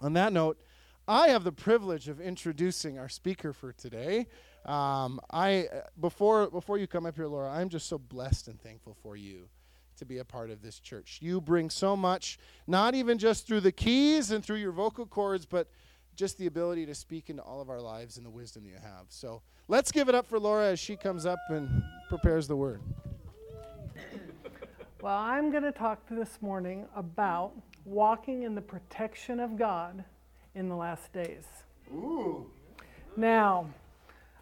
On that note, I have the privilege of introducing our speaker for today. Um, I before before you come up here, Laura, I'm just so blessed and thankful for you to be a part of this church. You bring so much, not even just through the keys and through your vocal cords, but just the ability to speak into all of our lives and the wisdom you have. So let's give it up for Laura as she comes up and prepares the word. Well, I'm going to talk this morning about walking in the protection of God in the last days. Ooh. Now,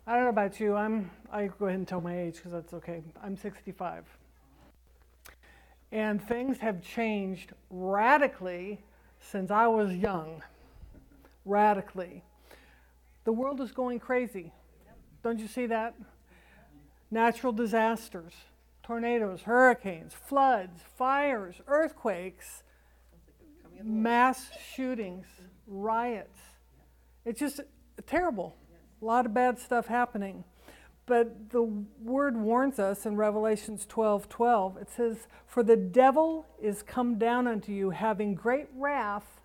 I don't know about you. I'm I go ahead and tell my age because that's okay. I'm 65. And things have changed radically since I was young. Radically. The world is going crazy. Don't you see that? Natural disasters, tornadoes, hurricanes, floods, fires, earthquakes, mass shootings, riots. It's just terrible. A lot of bad stuff happening. But the word warns us in Revelations 12 12. It says, For the devil is come down unto you, having great wrath,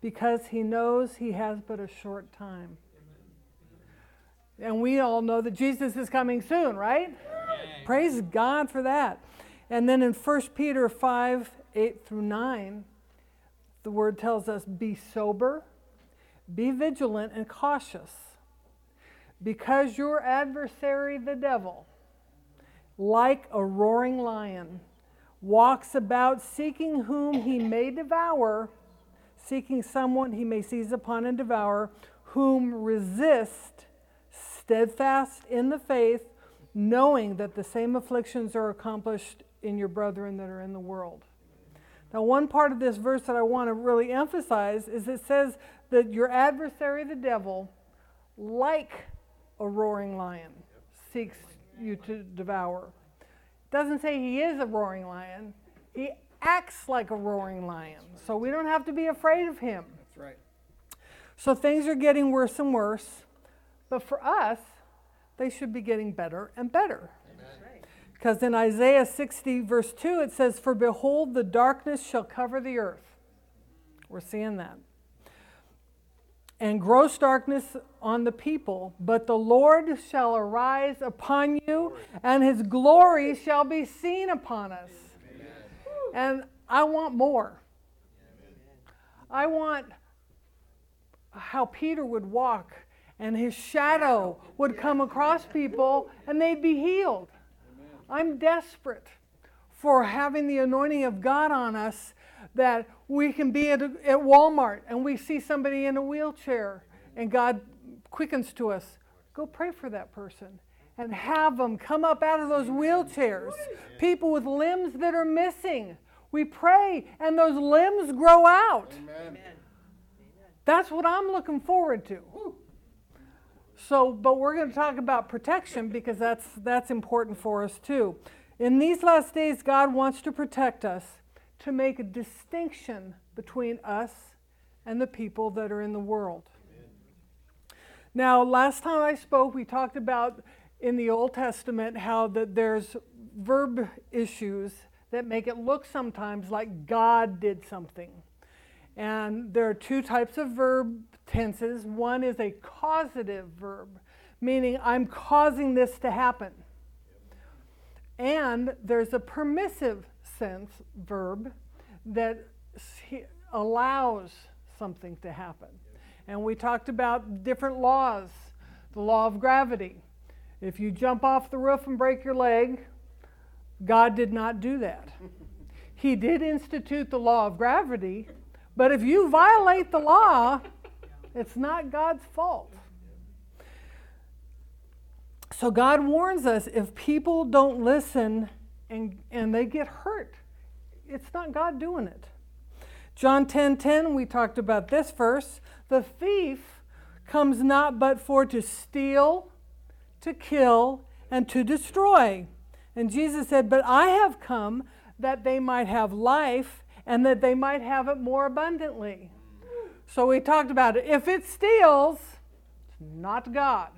because he knows he has but a short time. And we all know that Jesus is coming soon, right? Praise God for that. And then in 1 Peter 5 8 through 9, the word tells us, Be sober, be vigilant, and cautious. Because your adversary, the devil, like a roaring lion, walks about seeking whom he may devour, seeking someone he may seize upon and devour, whom resist, steadfast in the faith, knowing that the same afflictions are accomplished in your brethren that are in the world. Now, one part of this verse that I want to really emphasize is it says that your adversary, the devil, like a roaring lion seeks you to devour. It doesn't say he is a roaring lion. He acts like a roaring lion. So we don't have to be afraid of him. That's right. So things are getting worse and worse. But for us, they should be getting better and better. Because in Isaiah 60, verse 2, it says, For behold, the darkness shall cover the earth. We're seeing that and gross darkness on the people, but the Lord shall arise upon you, and his glory shall be seen upon us. And I want more. I want how Peter would walk and his shadow would come across people and they'd be healed. I'm desperate for having the anointing of God on us that we can be at, at Walmart and we see somebody in a wheelchair and God quickens to us. Go pray for that person and have them come up out of those wheelchairs. People with limbs that are missing. We pray and those limbs grow out. Amen. That's what I'm looking forward to. So, but we're going to talk about protection because that's that's important for us too. In these last days, God wants to protect us to make a distinction between us and the people that are in the world. Amen. Now, last time I spoke, we talked about in the Old Testament how that there's verb issues that make it look sometimes like God did something. And there are two types of verb tenses. One is a causative verb, meaning I'm causing this to happen. And there's a permissive sense verb that allows something to happen. And we talked about different laws. The law of gravity. If you jump off the roof and break your leg, God did not do that. He did institute the law of gravity, but if you violate the law, it's not God's fault. So God warns us if people don't listen and, and they get hurt, it's not God doing it. John 10 10, we talked about this verse. The thief comes not but for to steal, to kill, and to destroy. And Jesus said, But I have come that they might have life and that they might have it more abundantly. So we talked about it. If it steals, it's not God.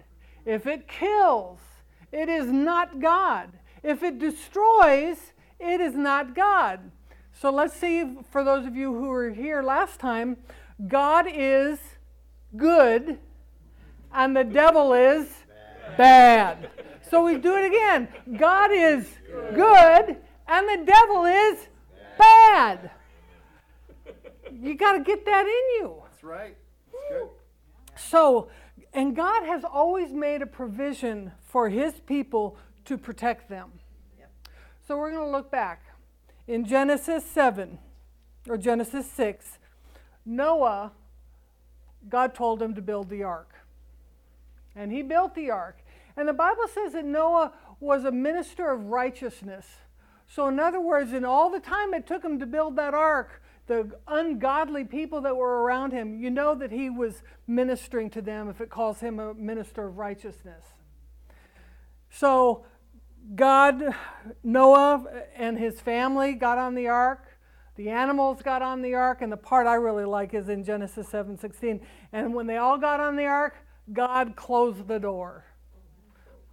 If it kills, it is not God. If it destroys, it is not God. So let's see, for those of you who were here last time, God is good and the devil is bad. So we do it again. God is good and the devil is bad. You got to get that in you. That's right. That's good. So, and God has always made a provision for his people to protect them. So we're going to look back. In Genesis 7 or Genesis 6, Noah, God told him to build the ark. And he built the ark. And the Bible says that Noah was a minister of righteousness. So, in other words, in all the time it took him to build that ark, the ungodly people that were around him, you know that he was ministering to them if it calls him a minister of righteousness. So, God, Noah and his family got on the ark. The animals got on the ark, and the part I really like is in Genesis 7:16. And when they all got on the ark, God closed the door.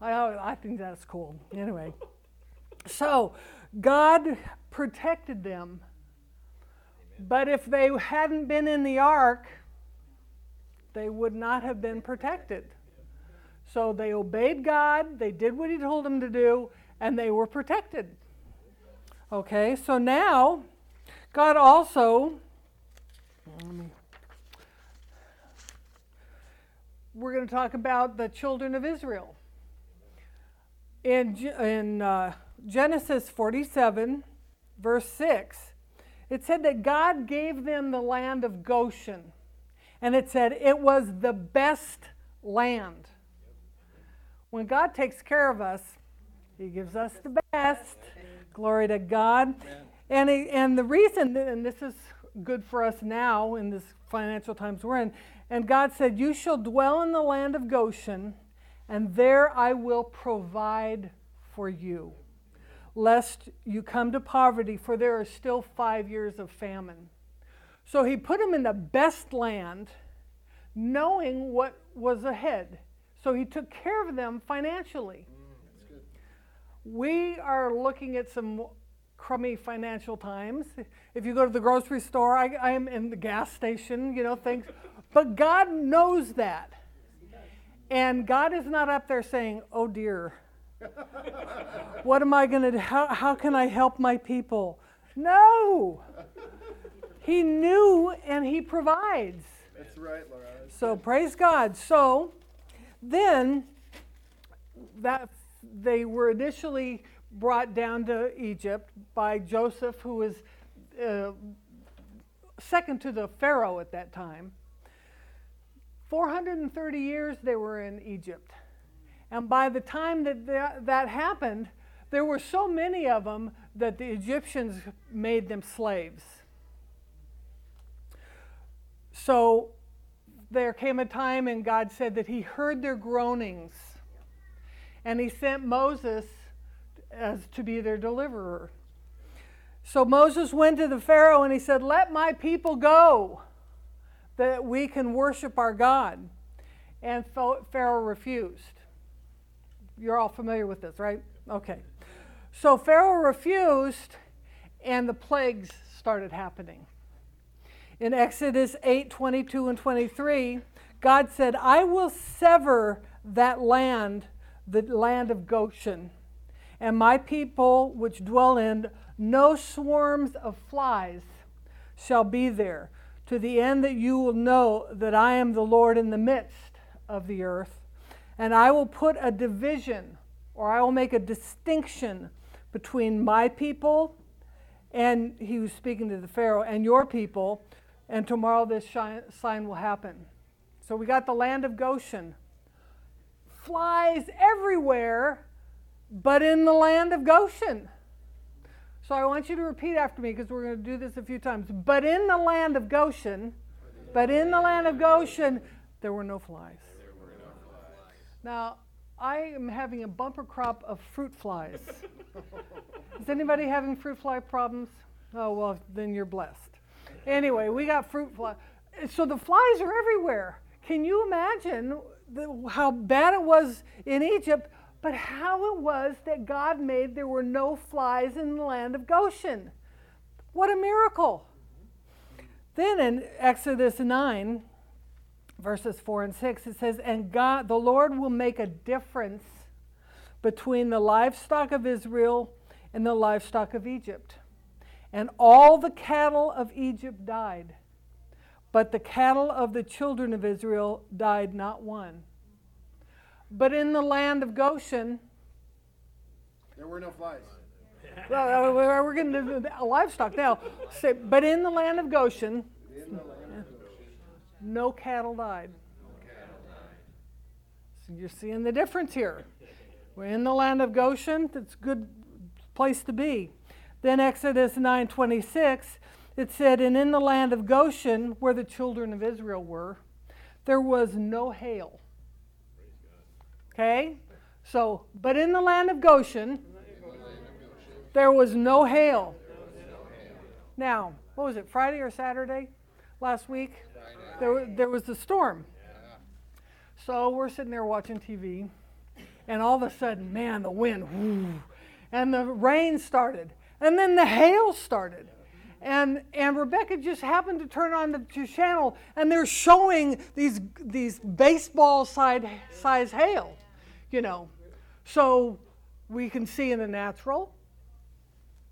I, I think that's cool. Anyway, so God protected them. But if they hadn't been in the ark, they would not have been protected. So they obeyed God, they did what He told them to do, and they were protected. Okay, so now God also, we're going to talk about the children of Israel. In, in uh, Genesis 47, verse 6, it said that God gave them the land of Goshen. And it said it was the best land. When God takes care of us, He gives us the best. Glory to God. And, he, and the reason, and this is good for us now in this financial times we're in, and God said, You shall dwell in the land of Goshen, and there I will provide for you, lest you come to poverty, for there are still five years of famine. So he put them in the best land, knowing what was ahead. So he took care of them financially. Mm, we are looking at some crummy financial times. If you go to the grocery store, I, I am in the gas station, you know, things. But God knows that. And God is not up there saying, oh dear, what am I going to do? How, how can I help my people? No. He knew and He provides. That's right, Laura. That's so good. praise God. So then that they were initially brought down to Egypt by Joseph, who was uh, second to the Pharaoh at that time. 430 years they were in Egypt. And by the time that that, happened, there were so many of them that the Egyptians made them slaves. So there came a time, and God said that He heard their groanings. And He sent Moses as to be their deliverer. So Moses went to the Pharaoh and he said, Let my people go that we can worship our God. And Pharaoh refused. You're all familiar with this, right? Okay. So Pharaoh refused, and the plagues started happening. In Exodus 8 22 and 23, God said, I will sever that land, the land of Goshen, and my people which dwell in, no swarms of flies shall be there, to the end that you will know that I am the Lord in the midst of the earth. And I will put a division, or I will make a distinction between my people, and he was speaking to the Pharaoh, and your people, and tomorrow this sign will happen. So we got the land of Goshen. Flies everywhere, but in the land of Goshen. So I want you to repeat after me because we're going to do this a few times. But in the land of Goshen, but in the land of Goshen, there were no flies. Now, I am having a bumper crop of fruit flies. Is anybody having fruit fly problems? Oh, well, then you're blessed. Anyway, we got fruit flies. So the flies are everywhere. Can you imagine the, how bad it was in Egypt? but how it was that God made there were no flies in the land of Goshen. What a miracle! Then in Exodus 9, verses 4 and 6, it says, And God, the Lord will make a difference between the livestock of Israel and the livestock of Egypt. And all the cattle of Egypt died, but the cattle of the children of Israel died not one. But in the land of Goshen, there were no flies. Well, uh, we're getting to the livestock now. But in the land of Goshen, no cattle died. So you're seeing the difference here. We're in the land of Goshen. It's a good place to be. Then Exodus 9:26, it said, "And in the land of Goshen, where the children of Israel were, there was no hail." Okay? So, but in the land of Goshen, there was no hail. Now, what was it, Friday or Saturday last week? There, there was a storm. So we're sitting there watching TV, and all of a sudden, man, the wind, whoo, and the rain started, and then the hail started. And, and Rebecca just happened to turn on the channel, and they're showing these, these baseball side, size hail, you know. So we can see in the natural,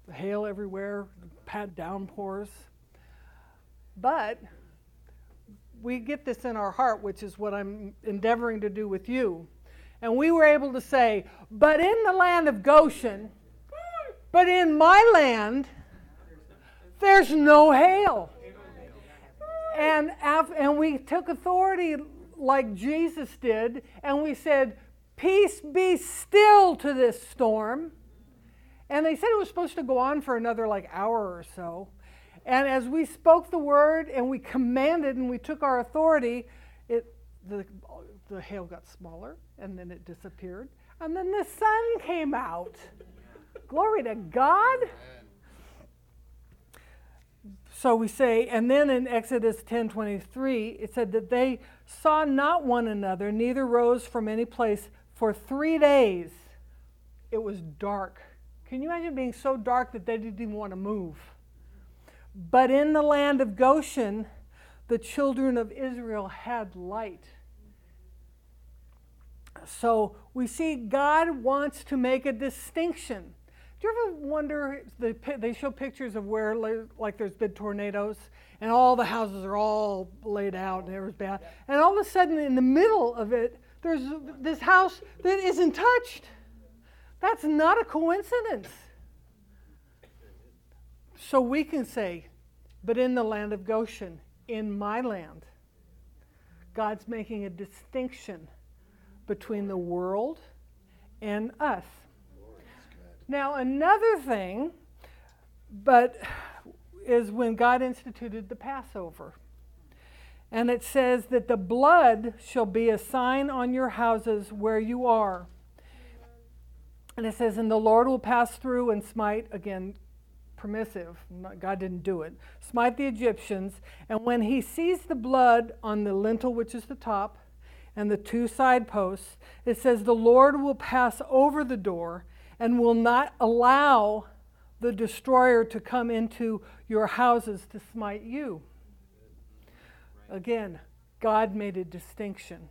the hail everywhere, pat downpours. But we get this in our heart, which is what I'm endeavoring to do with you. And we were able to say, but in the land of Goshen, but in my land, there's no hail. And, and we took authority like Jesus did, and we said, Peace be still to this storm. And they said it was supposed to go on for another like hour or so. And as we spoke the word and we commanded and we took our authority, it, the, the hail got smaller and then it disappeared. And then the sun came out. Glory to God. So we say, and then in Exodus 10:23, it said that they saw not one another, neither rose from any place for three days. It was dark can you imagine being so dark that they didn't even want to move? But in the land of Goshen, the children of Israel had light. So we see God wants to make a distinction. Do you ever wonder? They show pictures of where, like, there's big tornadoes, and all the houses are all laid out, and was bad. And all of a sudden, in the middle of it, there's this house that isn't touched. That's not a coincidence. So we can say, but in the land of Goshen, in my land, God's making a distinction between the world and us. Now, another thing, but is when God instituted the Passover. And it says that the blood shall be a sign on your houses where you are. And it says, And the Lord will pass through and smite, again, permissive, God didn't do it, smite the Egyptians. And when he sees the blood on the lintel, which is the top, and the two side posts, it says, The Lord will pass over the door and will not allow the destroyer to come into your houses to smite you. Again, God made a distinction.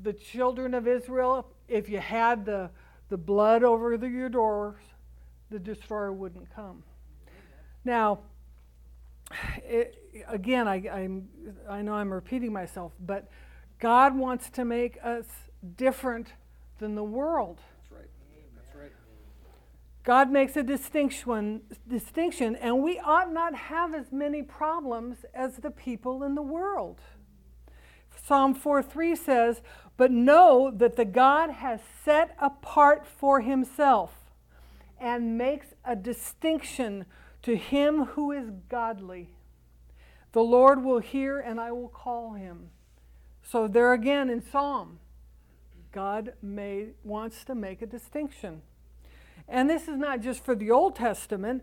The children of Israel, if you had the the blood over the, your doors, the destroyer wouldn't come. Now, it, again, I, I'm, I know I'm repeating myself, but God wants to make us different than the world. That's right. That's right. God makes a distinction, distinction, and we ought not have as many problems as the people in the world. Psalm 4 3 says, but know that the God has set apart for himself and makes a distinction to him who is godly. The Lord will hear and I will call him. So, there again in Psalm, God wants to make a distinction. And this is not just for the Old Testament.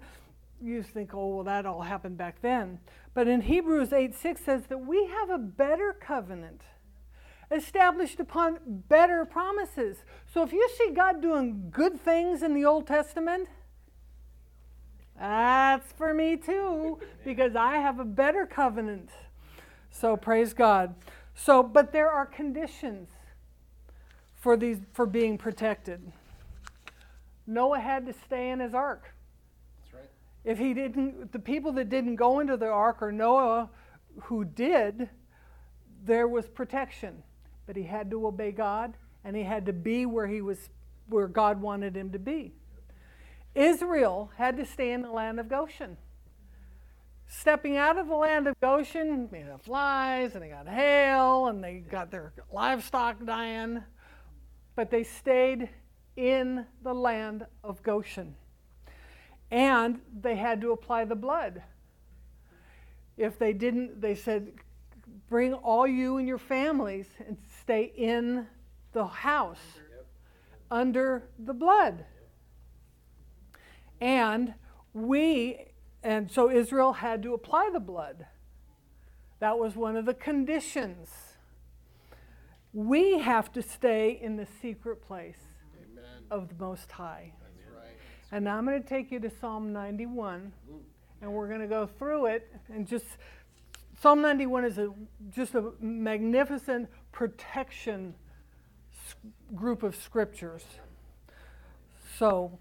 You think, oh, well, that all happened back then. But in Hebrews 8 6 says that we have a better covenant established upon better promises. So if you see God doing good things in the Old Testament, That's for me too, because I have a better covenant. So praise God. So, but there are conditions for these for being protected. Noah had to stay in his ark. That's right. If he didn't, the people that didn't go into the ark or Noah who did, there was protection. But he had to obey God and he had to be where he was where God wanted him to be. Israel had to stay in the land of Goshen. Stepping out of the land of Goshen, they got flies and they got hail and they got their livestock dying, but they stayed in the land of Goshen. And they had to apply the blood. If they didn't, they said, bring all you and your families and stay in the house under the blood. And we, and so Israel had to apply the blood. That was one of the conditions. We have to stay in the secret place Amen. of the Most High. Right. And now I'm going to take you to Psalm 91, and we're going to go through it. And just Psalm 91 is a, just a magnificent protection group of scriptures. So,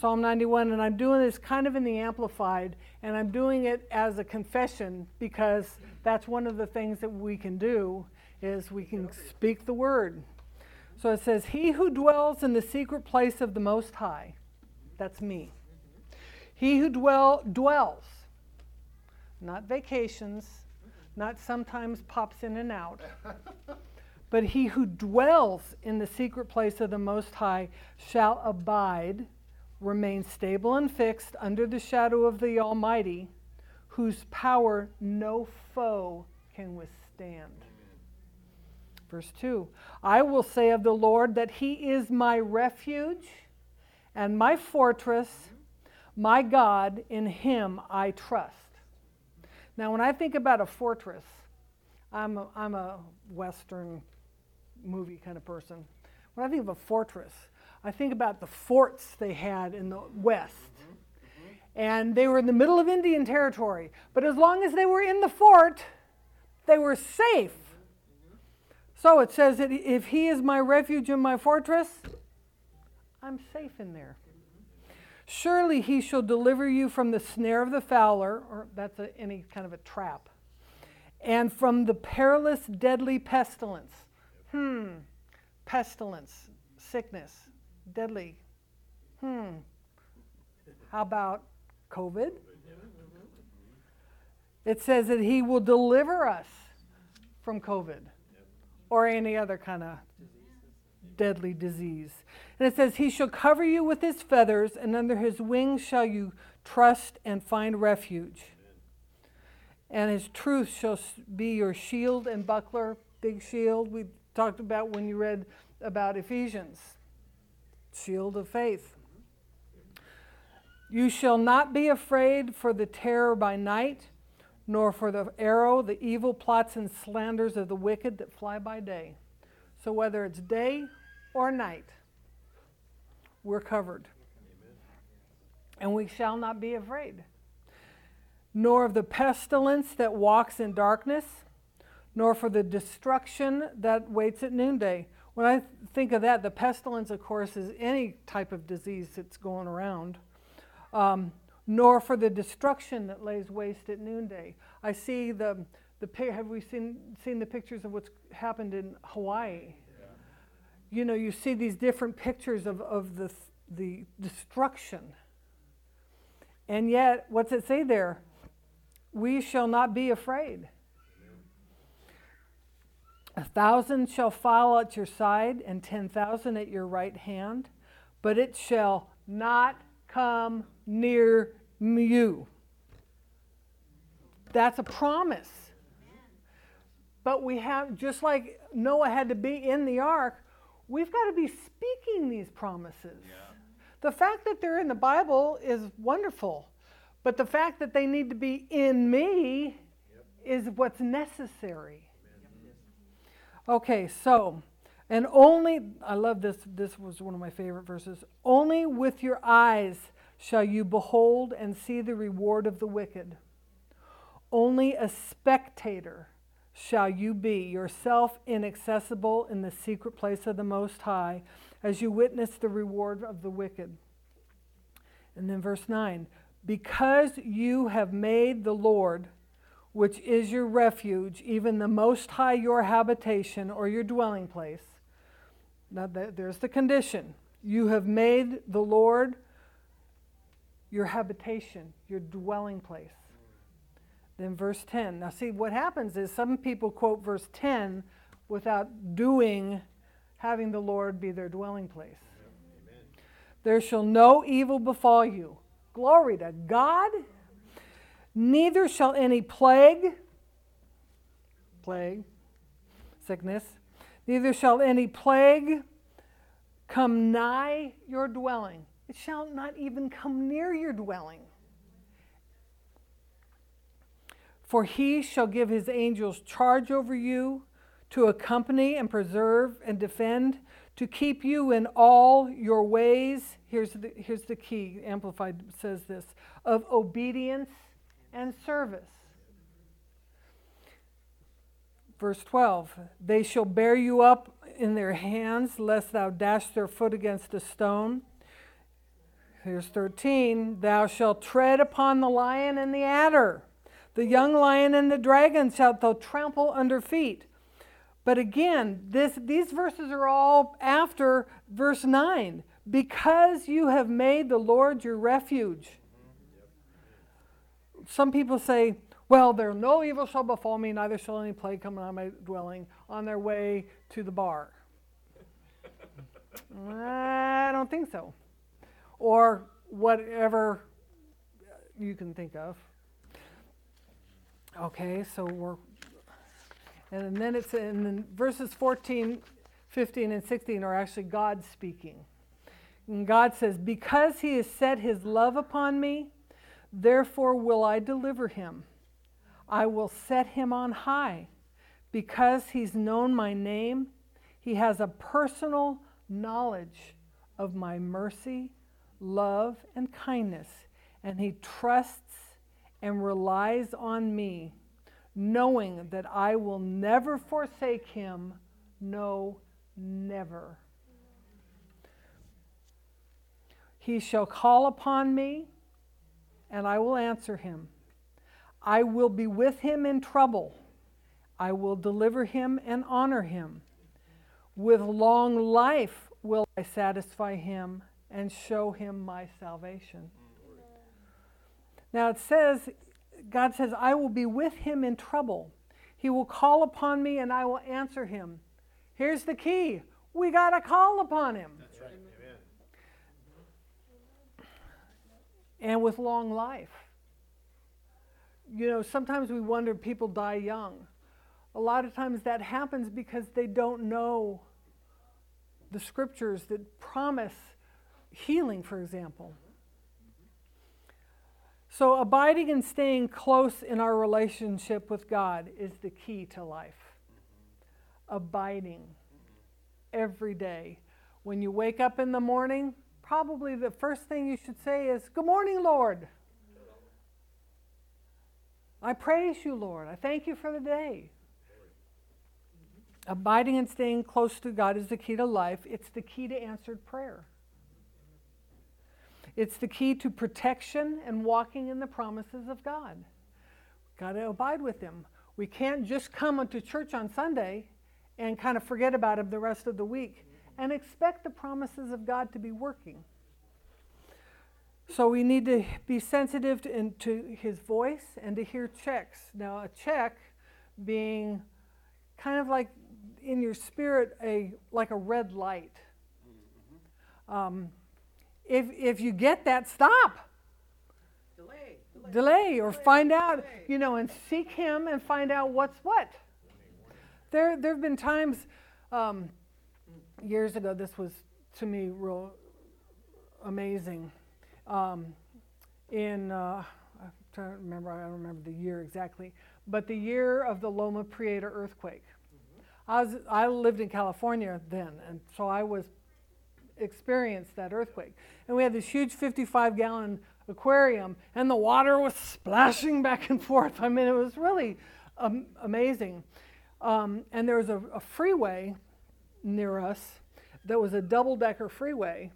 Psalm 91, and I'm doing this kind of in the Amplified, and I'm doing it as a confession because that's one of the things that we can do is we can speak the word. So it says, He who dwells in the secret place of the Most High, that's me. He who dwell, dwells, not vacations, not sometimes pops in and out, but he who dwells in the secret place of the Most High shall abide, remain stable and fixed under the shadow of the Almighty, whose power no foe can withstand. Verse 2 I will say of the Lord that he is my refuge and my fortress, my God, in him I trust. Now, when I think about a fortress, I'm a, I'm a Western movie kind of person. When I think of a fortress, I think about the forts they had in the West. Mm-hmm, mm-hmm. And they were in the middle of Indian territory. But as long as they were in the fort, they were safe. Mm-hmm. So it says that if he is my refuge and my fortress, I'm safe in there. Surely he shall deliver you from the snare of the fowler, or that's a, any kind of a trap, and from the perilous, deadly pestilence. Hmm, pestilence, sickness, deadly. Hmm, how about COVID? It says that he will deliver us from COVID or any other kind of deadly disease. And it says, He shall cover you with his feathers, and under his wings shall you trust and find refuge. And his truth shall be your shield and buckler, big shield. We talked about when you read about Ephesians, shield of faith. You shall not be afraid for the terror by night, nor for the arrow, the evil plots and slanders of the wicked that fly by day. So whether it's day or night, we're covered. And we shall not be afraid. Nor of the pestilence that walks in darkness, nor for the destruction that waits at noonday. When I think of that, the pestilence, of course, is any type of disease that's going around. Um, nor for the destruction that lays waste at noonday. I see the, the have we seen, seen the pictures of what's happened in Hawaii? You know, you see these different pictures of, of the, the destruction. And yet, what's it say there? We shall not be afraid. A thousand shall fall at your side, and ten thousand at your right hand, but it shall not come near you. That's a promise. But we have, just like Noah had to be in the ark, we've got to be speaking these promises. Yeah. The fact that they're in the Bible is wonderful, but the fact that they need to be in me is what's necessary. Okay, so, and only, I love this, this was one of my favorite verses. Only with your eyes shall you behold and see the reward of the wicked. Only a spectator shall you be, yourself inaccessible in the secret place of the Most High, as you witness the reward of the wicked. And then verse 9 Because you have made the Lord, which is your refuge, even the Most High your habitation or your dwelling place. Now, there's the condition. You have made the Lord your habitation, your dwelling place. Then verse 10. Now, see, what happens is some people quote verse 10 without doing, having the Lord be their dwelling place. There shall no evil befall you. Glory to God. Neither shall any plague, plague, sickness, neither shall any plague come nigh your dwelling. It shall not even come near your dwelling. For he shall give his angels charge over you to accompany and preserve and defend, to keep you in all your ways. Here's the, here's the key, Amplified says this of obedience and service. Verse 12 They shall bear you up in their hands, lest thou dash their foot against a stone. Here's 13 Thou shalt tread upon the lion and the adder, the young lion and the dragon shalt thou trample under feet. But again, this, these verses are all after verse 9. Because you have made the Lord your refuge. Some people say, Well, there no evil shall befall me, neither shall any plague come on my dwelling on their way to the bar. I don't think so or whatever you can think of. Okay, so we're, and then it's in verses 14, 15, and 16 are actually God speaking. And God says, Because he has set his love upon me, therefore will I deliver him. I will set him on high. Because he's known my name, he has a personal knowledge of my mercy love, and kindness, and he trusts and relies on me, knowing that I will never forsake him. No, never. He shall call upon me, and I will answer him. I will be with him in trouble. I will deliver him and honor him. With long life will I satisfy him and show him my salvation. Now it says, God says, I will be with him in trouble. He will call upon me and I will answer him. Here's the key we got to call upon him. That's right. Amen. And with long life. You know, sometimes we wonder people die young. A lot of times that happens because they don't know the scriptures that promise healing, for example. So, abiding and staying close in our relationship with God is the key to life. Abiding every day. When you wake up in the morning, probably the first thing you should say is, Good morning, Lord. I praise you, Lord. I thank you for the day. Abiding and staying close to God is the key to life. It's the key to answered prayer. It's the key to protection and walking in the promises of God. We've got to abide with Him. We can't just come to church on Sunday and kind of forget about Him the rest of the week and expect the promises of God to be working. So we need to be sensitive to, to His voice and to hear checks. Now, a check being kind of like in your spirit a like a red light. Um, if, if you get that, stop. Delay. Delay, delay or delay, find out, you know, and seek Him and find out what's what. There, there have been times um, years ago, this was to me real amazing. Um, in, uh, I'm trying to remember, I don't remember the year exactly, but the year of the Loma Prieta earthquake. Mm-hmm. I, was, I lived in California then, and so I was experienced that earthquake. And we had this huge 55 gallon aquarium, and the water was splashing back and forth. I mean, it was really um, amazing. Um, and there was a, a freeway near us that was a double decker freeway,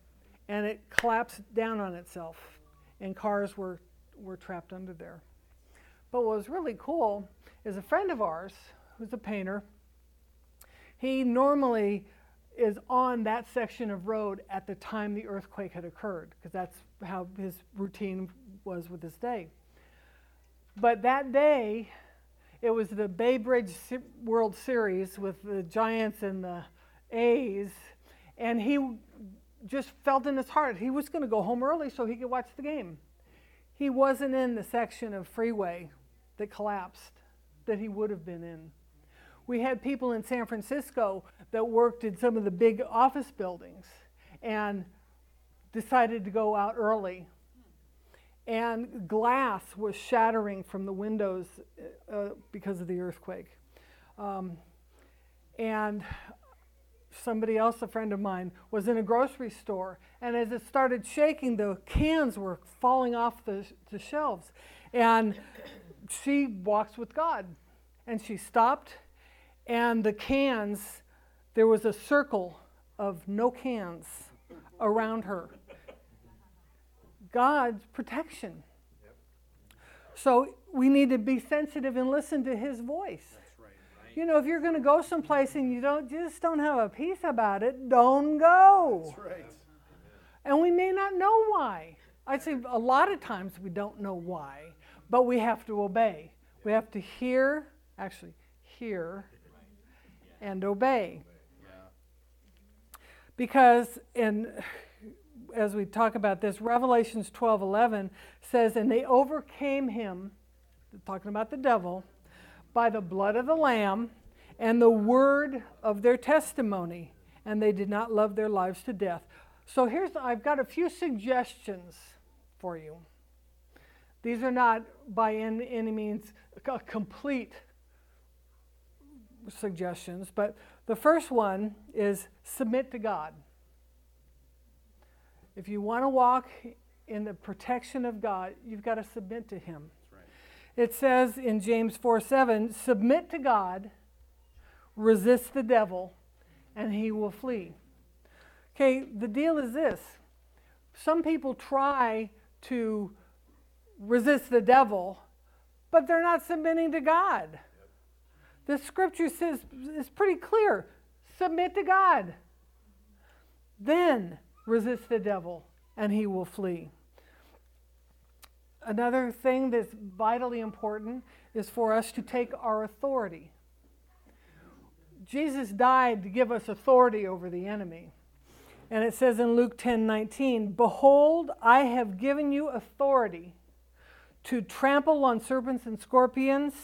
and it collapsed down on itself, and cars were, were trapped under there. But what was really cool is a friend of ours who's a painter. He normally is on that section of road at the time the earthquake had occurred, because that's how his routine was with his day. But that day, it was the Bay Bridge World Series with the Giants and the A's, and he just felt in his heart he was going to go home early so he could watch the game. He wasn't in the section of freeway that collapsed that he would have been in. We had people in San Francisco that worked in some of the big office buildings and decided to go out early. And glass was shattering from the windows uh, because of the earthquake. Um, and somebody else, a friend of mine, was in a grocery store, and as it started shaking, the cans were falling off the, the shelves. And she walks with God, and she stopped, and the cans, there was a circle of no cans around her. God's protection. So we need to be sensitive and listen to his voice you know, if you're going to go someplace and you don't just don't have a peace about it, don't go. That's right. And we may not know why. I'd say a lot of times we don't know why, but we have to obey. We have to hear, actually, hear and obey. Because in as we talk about this, Revelations 12 11 says, And they overcame him, talking about the devil, by the blood of the Lamb and the word of their testimony, and they did not love their lives to death. So here's, I've got a few suggestions for you. These are not by any means a complete suggestions, but the first one is submit to God. If you want to walk in the protection of God, you've got to submit to Him. It says in James 4 7, submit to God, resist the devil, and he will flee. Okay, the deal is this some people try to resist the devil, but they're not submitting to God. The scripture says it's pretty clear submit to God. Then resist the devil, and he will flee. Another thing that's vitally important is for us to take our authority. Jesus died to give us authority over the enemy. And it says in Luke 10 19, Behold, I have given you authority to trample on serpents and scorpions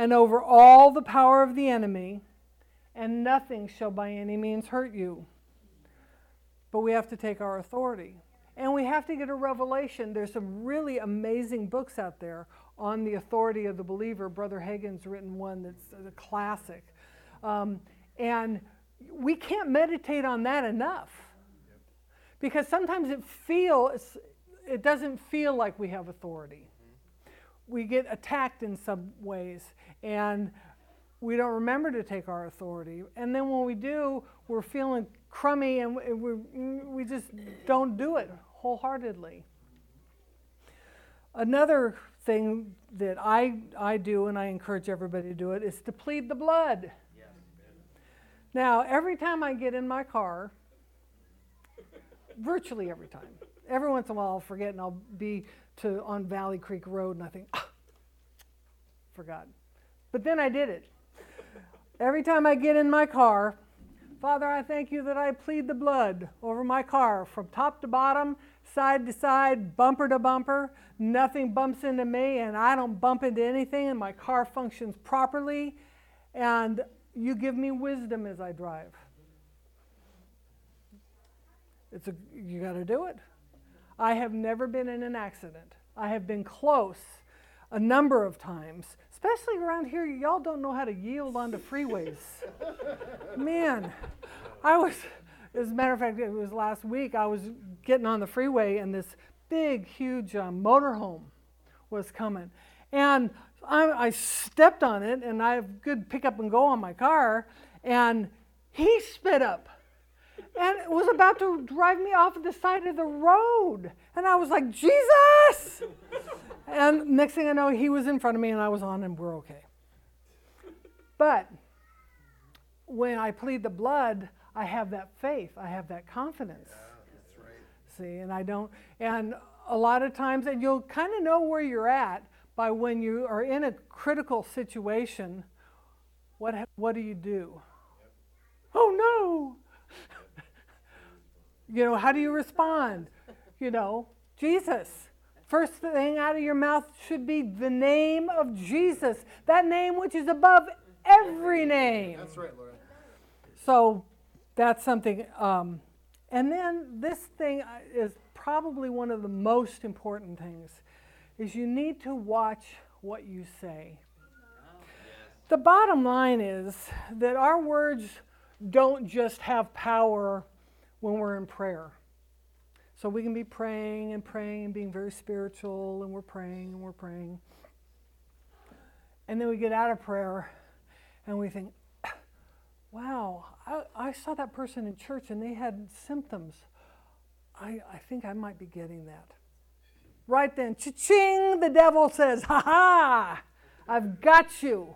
and over all the power of the enemy, and nothing shall by any means hurt you. But we have to take our authority. And we have to get a revelation. There's some really amazing books out there on the authority of the believer. Brother Hagin's written one that's a classic. Um, and we can't meditate on that enough. Because sometimes it feels it doesn't feel like we have authority. We get attacked in some ways and we don't remember to take our authority. And then when we do, we're feeling crummy and we, we just don't do it wholeheartedly. Another thing that I, I do, and I encourage everybody to do it, is to plead the blood. Now, every time I get in my car, virtually every time, every once in a while I'll forget and I'll be to on Valley Creek Road and I think, ah, forgot. But then I did it. Every time I get in my car, Father, I thank you that I plead the blood over my car from top to bottom side to side, bumper to bumper. Nothing bumps into me, and I don't bump into anything, and my car functions properly. And you give me wisdom as I drive. It's a, you got to do it. I have never been in an accident. I have been close a number of times, especially around here. Y'all don't know how to yield onto freeways. Man, I was as a matter of fact, it was last week. I was getting on the freeway, and this big, huge um, motorhome was coming, and I, I stepped on it, and I have good pick up and go on my car, and he sped up and was about to drive me off the side of the road. And I was like, Jesus! and next thing I know, he was in front of me and I was on, and we're okay. But when I plead the blood, I have that faith, I have that confidence. Yeah, right. See, and I don't, and a lot of times, and you'll kind of know where you're at by when you are in a critical situation. What, what do you do? Yep. Oh no! you know, how do you respond? You know, Jesus. First thing out of your mouth should be the name of Jesus, that name which is above every name. That's right, Laura. So that's something. Um, and then this thing is probably one of the most important things is you need to watch what you say. The bottom line is that our words don't just have power when we're in prayer. So we can be praying and praying and being very spiritual, and we're praying and we're praying. And then we get out of prayer and we think, wow, I, I saw that person in church and they had symptoms. I, I think I might be getting that. Right then, cha-ching, the devil says, ha ha, I've got you.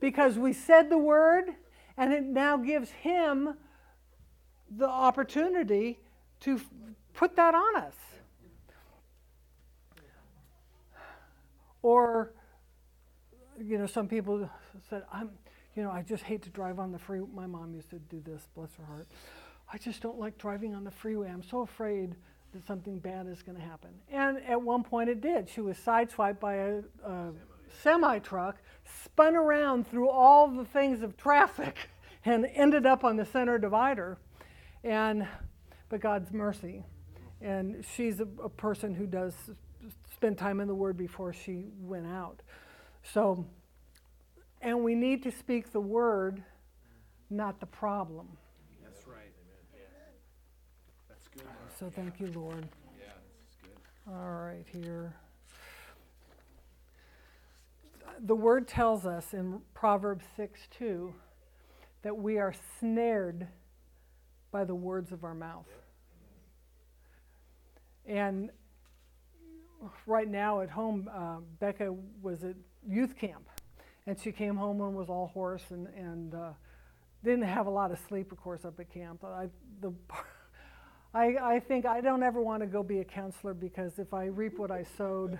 Because we said the word and it now gives him the opportunity to put that on us. Or, you know, some people said, I'm, you know, I just hate to drive on the freeway. My mom used to do this, bless her heart. I just don't like driving on the freeway. I'm so afraid that something bad is going to happen. And at one point it did. She was sideswiped by a, a semi truck, spun around through all the things of traffic, and ended up on the center divider. And but God's mercy, and she's a, a person who does spend time in the Word before she went out. So and we need to speak the word, not the problem. That's right. That's good. So thank you, Lord. Yeah, that's good. All right, here. The word tells us in Proverbs 6 2 that we are snared by the words of our mouth. And right now at home, uh, Becca was at youth camp and she came home and was all hoarse and, and uh, didn't have a lot of sleep, of course, up at camp. I, the, I, I think I don't ever want to go be a counselor because if I reap what I sowed,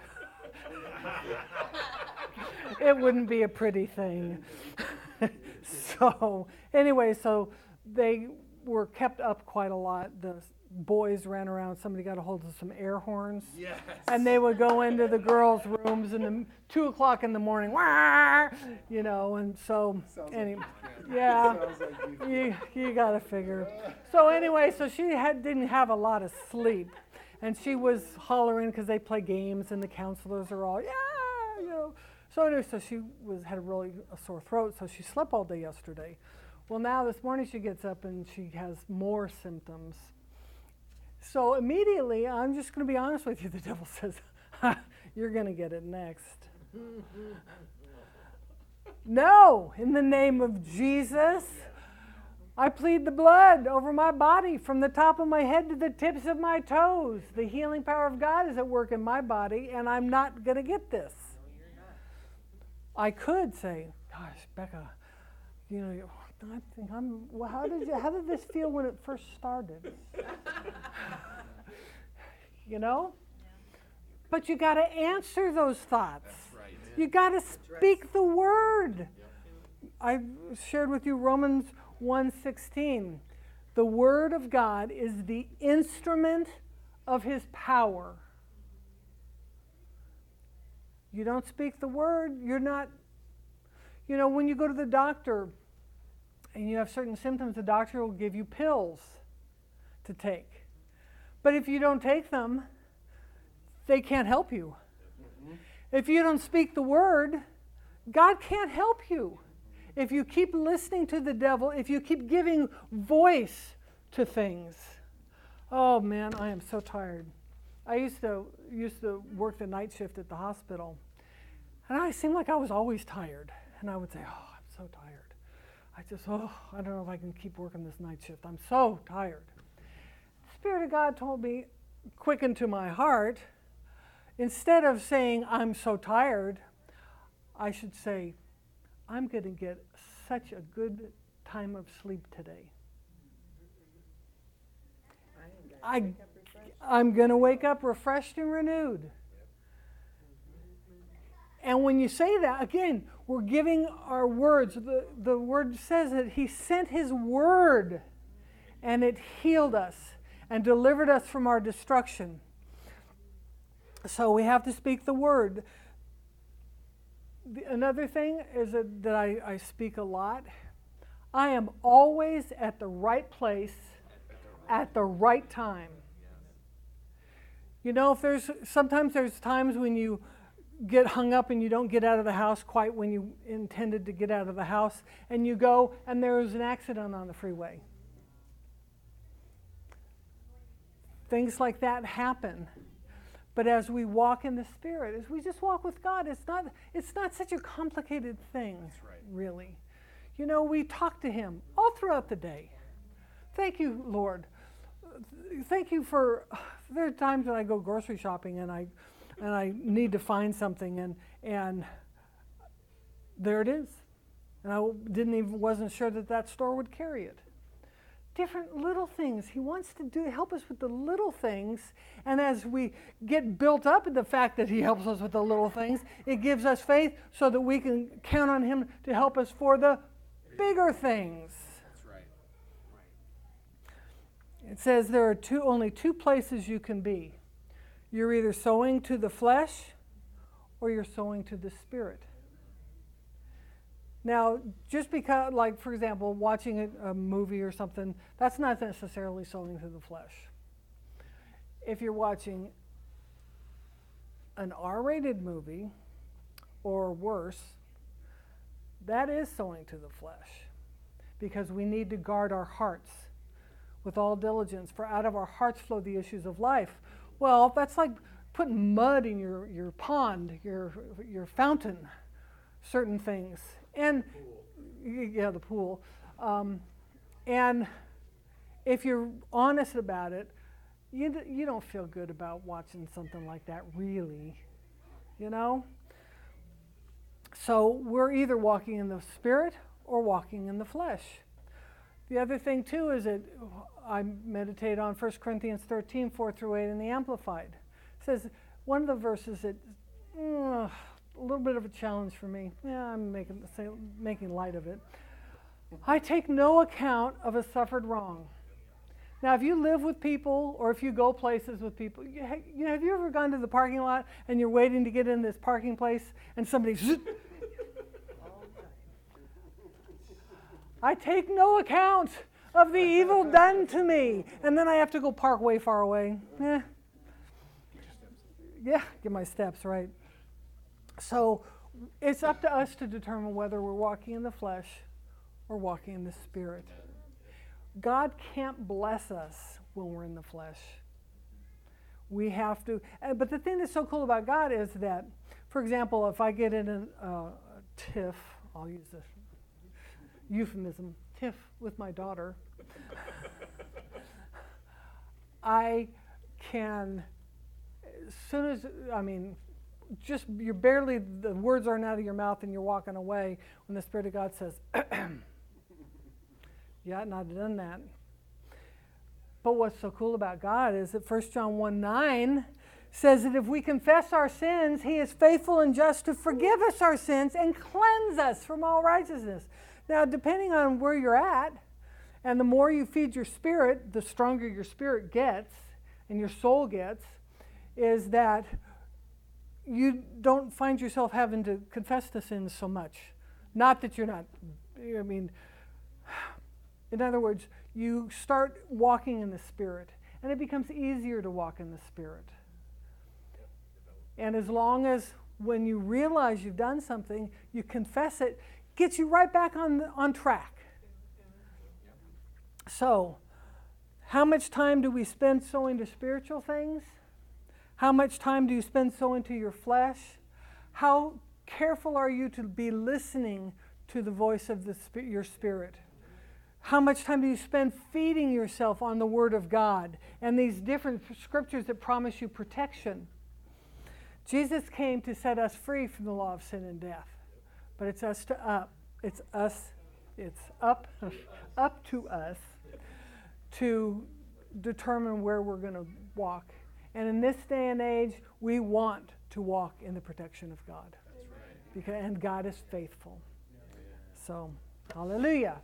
it wouldn't be a pretty thing. so, anyway, so they were kept up quite a lot. The boys ran around. Somebody got a hold of some air horns. Yes. And they would go into the girls' rooms in the two o'clock in the morning, Wah! you know. And so, anyway, yeah, like you, you got to figure. So anyway, so she had didn't have a lot of sleep, and she was hollering because they play games, and the counselors are all, yeah, you know. So anyway, so she was had a really a sore throat, so she slept all day yesterday. Well, now this morning she gets up and she has more symptoms so immediately, I'm just going to be honest with you, the devil says, You're going to get it next. no, in the name of Jesus, I plead the blood over my body from the top of my head to the tips of my toes. The healing power of God is at work in my body, and I'm not going to get this. I could say, Gosh, Becca, you know, I think I'm. Well, how did you, how did this feel when it first started? you know. But you got to answer those thoughts. Right. You got to speak right. the word. Yep. I shared with you Romans 1:16. The word of God is the instrument of his power. You don't speak the word, you're not you know when you go to the doctor and you have certain symptoms, the doctor will give you pills to take. But if you don't take them, they can't help you. Mm-hmm. If you don't speak the word, God can't help you. If you keep listening to the devil, if you keep giving voice to things. Oh man, I am so tired. I used to used to work the night shift at the hospital, and I seemed like I was always tired. And I would say, "Oh, I'm so tired. I just oh, I don't know if I can keep working this night shift. I'm so tired." The Spirit of God told me, quicken to my heart, instead of saying I'm so tired, I should say, I'm going to get such a good time of sleep today. I, I'm going to wake up refreshed and renewed. And when you say that, again, we're giving our words. The, the word says that He sent His word and it healed us and delivered us from our destruction. So we have to speak the word. The, another thing is that, that I, I speak a lot. I am always at the right place at the right time. You know, if there's sometimes there's times when you get hung up and you don't get out of the house quite when you intended to get out of the house, and you go and there's an accident on the freeway. Things like that happen. But as we walk in the Spirit, as we just walk with God, it's not, it's not such a complicated thing, right. really. You know, we talk to Him all throughout the day. Thank you, Lord. Thank you for. There are times when I go grocery shopping and I, and I need to find something and and there it is, and I didn't even wasn't sure that that store would carry it different little things. He wants to do help us with the little things, and as we get built up in the fact that he helps us with the little things, it gives us faith so that we can count on him to help us for the bigger things. That's right. right. It says there are two only two places you can be. You're either sowing to the flesh or you're sowing to the spirit. Now, just because, like, for example, watching a, movie or something, that's not necessarily sowing to the flesh. If you're watching an R rated movie or worse, that is sowing to the flesh because we need to guard our hearts with all diligence, for out of our hearts flow the issues of life. Well, that's like putting mud in your, your pond, your, your fountain, certain things and yeah, the pool. Um, and if you're honest about it, you, you don't feel good about watching something like that, really. You know? So we're either walking in the spirit or walking in the flesh. The other thing, too, is that I meditate on 1 Corinthians 13, 4 through 8 in the Amplified. It says, one of the verses that, uh, a little bit of a challenge for me. Yeah, I'm making, say, making light of it. I take no account of a suffered wrong. Now, if you live with people or if you go places with people, you, have you ever gone to the parking lot and you're waiting to get in this parking place and somebody's. I take no account of the evil done to me. And then I have to go park way far away. Yeah. Yeah, get my steps right. So it's up to us to determine whether we're walking in the flesh or walking in the spirit. God can't bless us when we're in the flesh. We have to, but the thing that's so cool about God is that, for example, if I get in a, uh, tiff, I'll use this euphemism, tiff with my daughter, I can, as soon as, I mean, just you're barely the words aren't out of your mouth and you're walking away when the spirit of god says yeah and i've done that. But what's so cool about god is that 1 john 1 9 says that if we confess our sins he is faithful and just to forgive us our sins and cleanse us from all righteousness now depending on where you're at and the more you feed your spirit the stronger your spirit gets and your soul gets is that you don't find yourself having to confess the sins so much. Not that you're not, I mean, in other words, you start walking in the Spirit, and it becomes easier to walk in the Spirit. And as long as when you realize you've done something, you confess it, gets you right back on, on track. So, How much time do we spend sowing to spiritual things? How much time do you spend sowing to your flesh? How careful are you to be listening to the voice of the, your spirit? How much time do you spend feeding yourself on the Word of God and these different scriptures that promise you protection? Jesus came to set us free from the law of sin and death, but it's us to up. It's us. It's up, up to us to determine where we're going to walk. And in this day and age, we want to walk in the protection of God. Because, and God is faithful. Yeah. So, hallelujah.